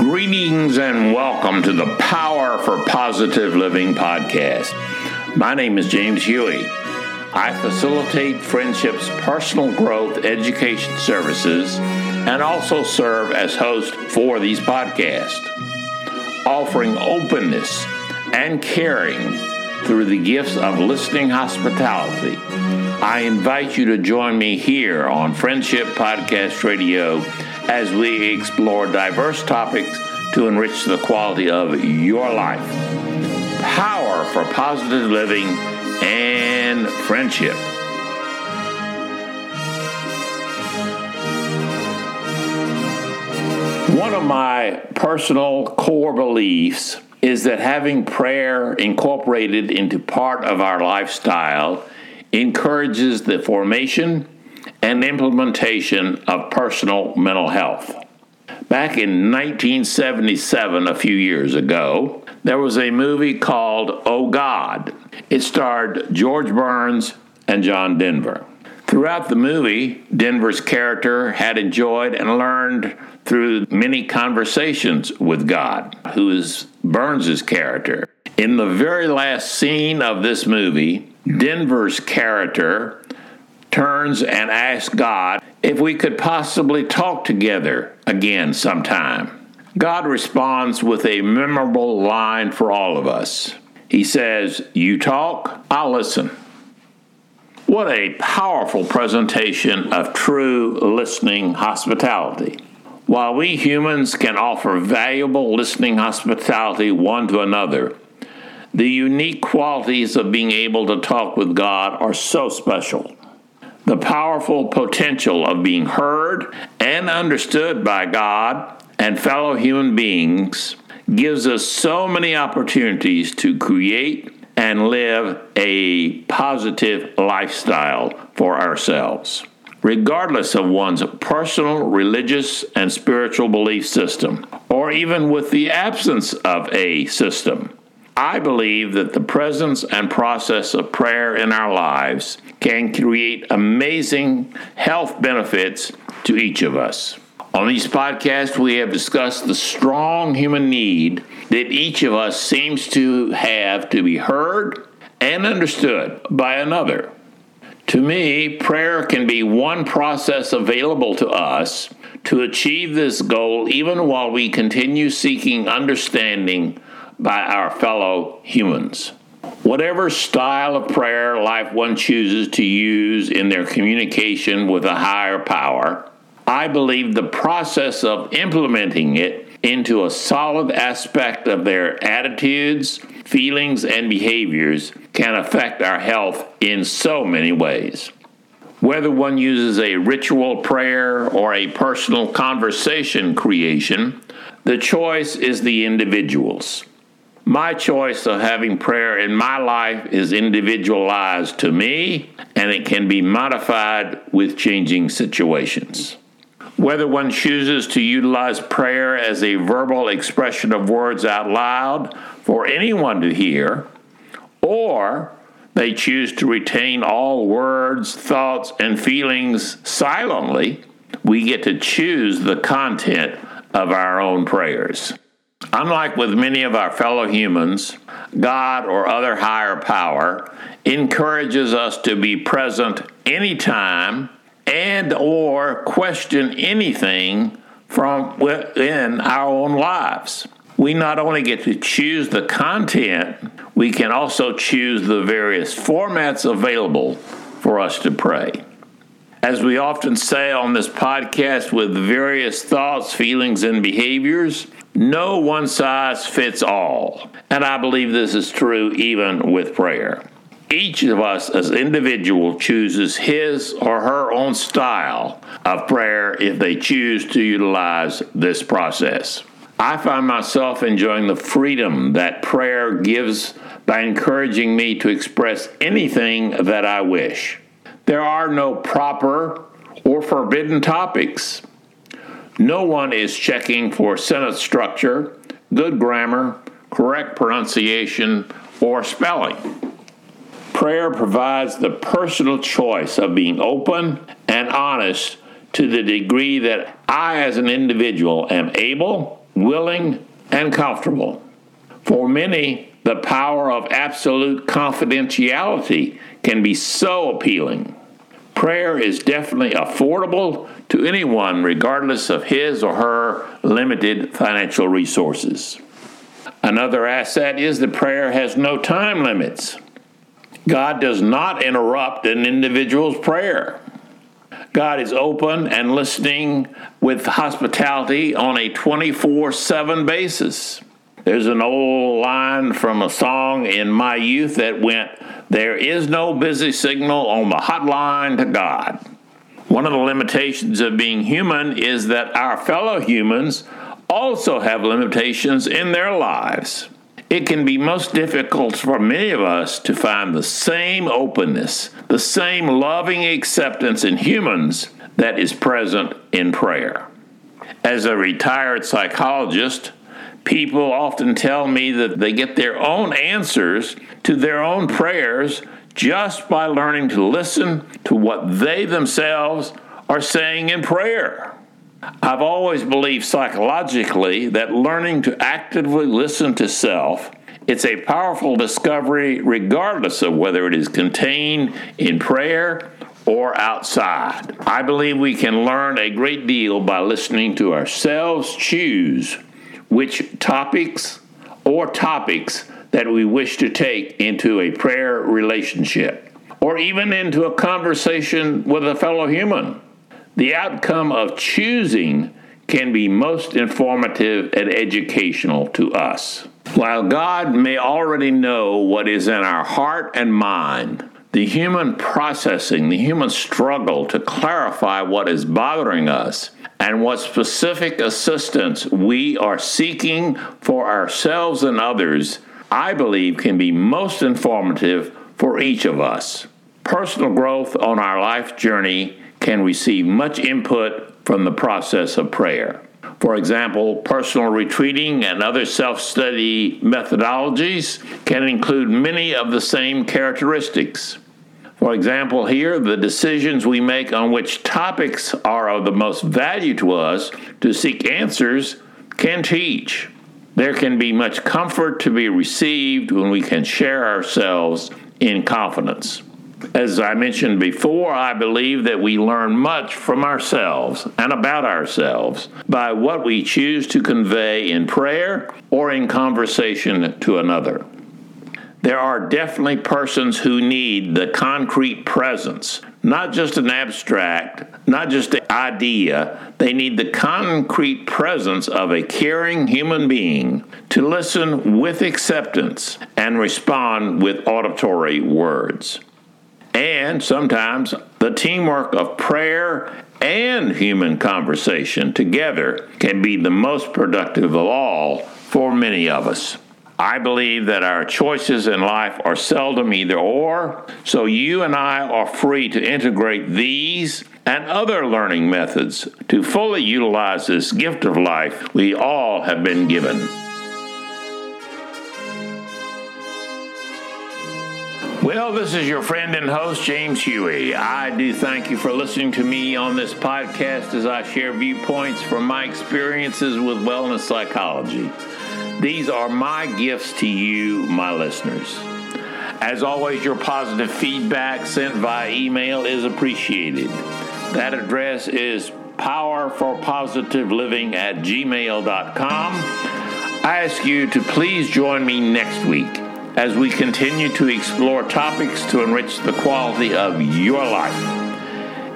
Greetings and welcome to the Power for Positive Living podcast. My name is James Huey. I facilitate Friendship's personal growth education services and also serve as host for these podcasts, offering openness and caring through the gifts of listening hospitality. I invite you to join me here on Friendship Podcast Radio as we explore diverse topics to enrich the quality of your life. Power for positive living and friendship. One of my personal core beliefs is that having prayer incorporated into part of our lifestyle encourages the formation and implementation of personal mental health. Back in 1977, a few years ago, there was a movie called Oh God. It starred George Burns and John Denver. Throughout the movie, Denver's character had enjoyed and learned through many conversations with God, who is Burns's character. In the very last scene of this movie, Denver's character turns and asks God if we could possibly talk together again sometime. God responds with a memorable line for all of us. He says, You talk, I'll listen. What a powerful presentation of true listening hospitality. While we humans can offer valuable listening hospitality one to another, the unique qualities of being able to talk with God are so special. The powerful potential of being heard and understood by God and fellow human beings gives us so many opportunities to create and live a positive lifestyle for ourselves, regardless of one's personal, religious, and spiritual belief system, or even with the absence of a system. I believe that the presence and process of prayer in our lives can create amazing health benefits to each of us. On these podcasts, we have discussed the strong human need that each of us seems to have to be heard and understood by another. To me, prayer can be one process available to us to achieve this goal even while we continue seeking understanding by our fellow humans. Whatever style of prayer life one chooses to use in their communication with a higher power, I believe the process of implementing it into a solid aspect of their attitudes, feelings, and behaviors can affect our health in so many ways. Whether one uses a ritual prayer or a personal conversation creation, the choice is the individual's. My choice of having prayer in my life is individualized to me, and it can be modified with changing situations. Whether one chooses to utilize prayer as a verbal expression of words out loud for anyone to hear, or they choose to retain all words, thoughts, and feelings silently, we get to choose the content of our own prayers. Unlike with many of our fellow humans, God or other higher power encourages us to be present anytime and or question anything from within our own lives. We not only get to choose the content, we can also choose the various formats available for us to pray. As we often say on this podcast, with various thoughts, feelings, and behaviors, no one size fits all. And I believe this is true even with prayer. Each of us as individual chooses his or her own style of prayer if they choose to utilize this process. I find myself enjoying the freedom that prayer gives by encouraging me to express anything that I wish. There are no proper or forbidden topics. No one is checking for sentence structure, good grammar, correct pronunciation, or spelling. Prayer provides the personal choice of being open and honest to the degree that I, as an individual, am able willing, and comfortable. For many, the power of absolute confidentiality can be so appealing. Prayer is definitely affordable to anyone, regardless of his or her limited financial resources. Another asset is that prayer has no time limits. God does not interrupt an individual's prayer. God is open and listening with hospitality on a 24 7 basis. There's an old line from a song in my youth that went, There is no busy signal on the hotline to God. One of the limitations of being human is that our fellow humans also have limitations in their lives. It can be most difficult for many of us to find the same openness, the same loving acceptance in humans that is present in prayer. As a retired psychologist, people often tell me that they get their own answers to their own prayers just by learning to listen to what they themselves are saying in prayer. I've always believed psychologically that learning to actively listen to self it's a powerful discovery regardless of whether it is contained in prayer or outside. I believe we can learn a great deal by listening to ourselves choose which topics or topics that we wish to take into a prayer relationship or even into a conversation with a fellow human. The outcome of choosing can be most informative and educational to us. While God may already know what is in our heart and mind, the human processing, the human struggle to clarify what is bothering us and what specific assistance we are seeking for ourselves and others, I believe can be most informative for each of us. Personal growth on our life journey can receive much input from the process of prayer. For example, personal retreating and other self study methodologies can include many of the same characteristics. For example, here, the decisions we make on which topics are of the most value to us to seek answers can teach. There can be much comfort to be received when we can share ourselves in confidence. As I mentioned before, I believe that we learn much from ourselves and about ourselves by what we choose to convey in prayer or in conversation to another. There are definitely persons who need the concrete presence, not just an abstract, not just an idea. They need the concrete presence of a caring human being to listen with acceptance and respond with auditory words. And sometimes the teamwork of prayer and human conversation together can be the most productive of all for many of us. I believe that our choices in life are seldom either or, so you and I are free to integrate these and other learning methods to fully utilize this gift of life we all have been given. Well, this is your friend and host, James Huey. I do thank you for listening to me on this podcast as I share viewpoints from my experiences with wellness psychology. These are my gifts to you, my listeners. As always, your positive feedback sent via email is appreciated. That address is powerforpositiveliving at gmail.com. I ask you to please join me next week as we continue to explore topics to enrich the quality of your life.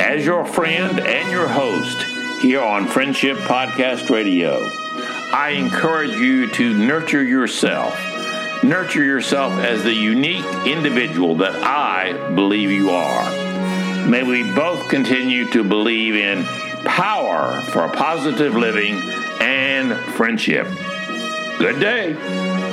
As your friend and your host here on Friendship Podcast Radio, I encourage you to nurture yourself. Nurture yourself as the unique individual that I believe you are. May we both continue to believe in power for positive living and friendship. Good day.